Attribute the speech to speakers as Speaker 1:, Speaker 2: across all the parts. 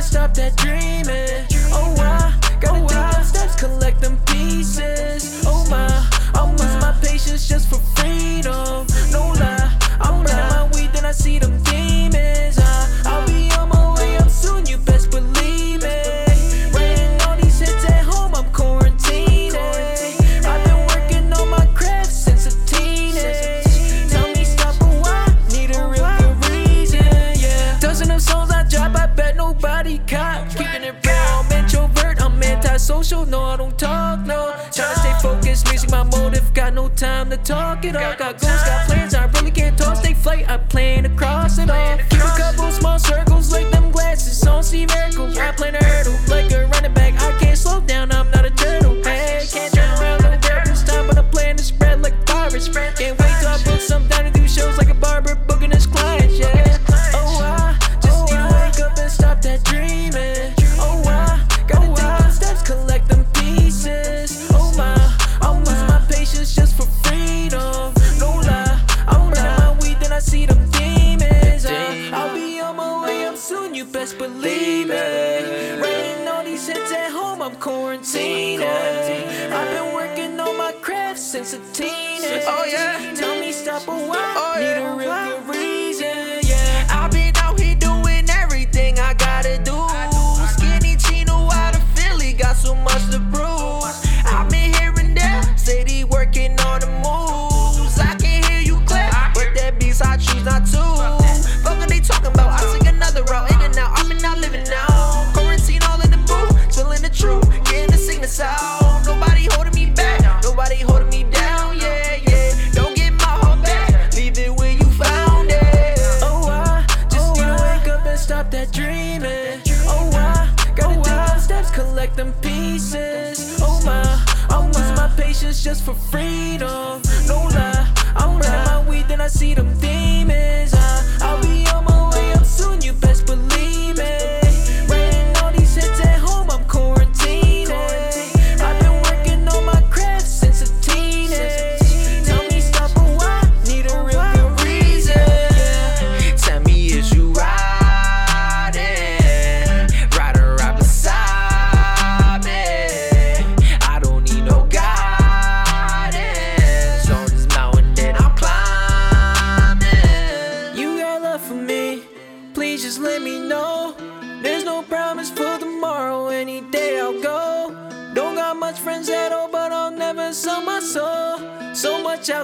Speaker 1: gotta stop that dreaming. Oh, why? Gotta oh, take those steps, collect them. social, no, I don't talk, no. Tryna stay focused, music my motive. Got no time to talk it all. Got goals, got plans, I really can't talk. Stay flight, I plan to cross it all. Keep a couple small circles, like them glasses on see miracles. I plan to hurdle, like a running back. I can't slow down, I'm not a turtle. Hey, can't turn around on a therapist time, but I plan to spread like virus. Can't wait till I book some down to do shows like a barber. Book baby. Writing all these hits at home, I'm quarantined. I've been working on my craft since a teenager.
Speaker 2: Oh yeah.
Speaker 1: Tell me stop a while,
Speaker 2: oh, yeah.
Speaker 1: need a real good reason. this just for freedom. No lie, I'm running my weed, then I see them demons.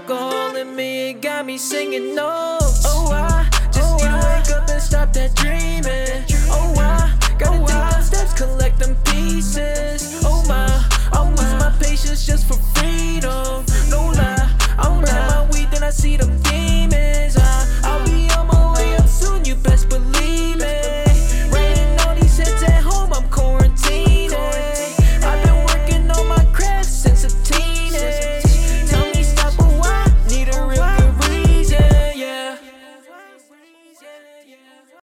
Speaker 1: alcohol in me, it got me singing no. Oh, I just oh, need I. to wake up and stop that dreaming.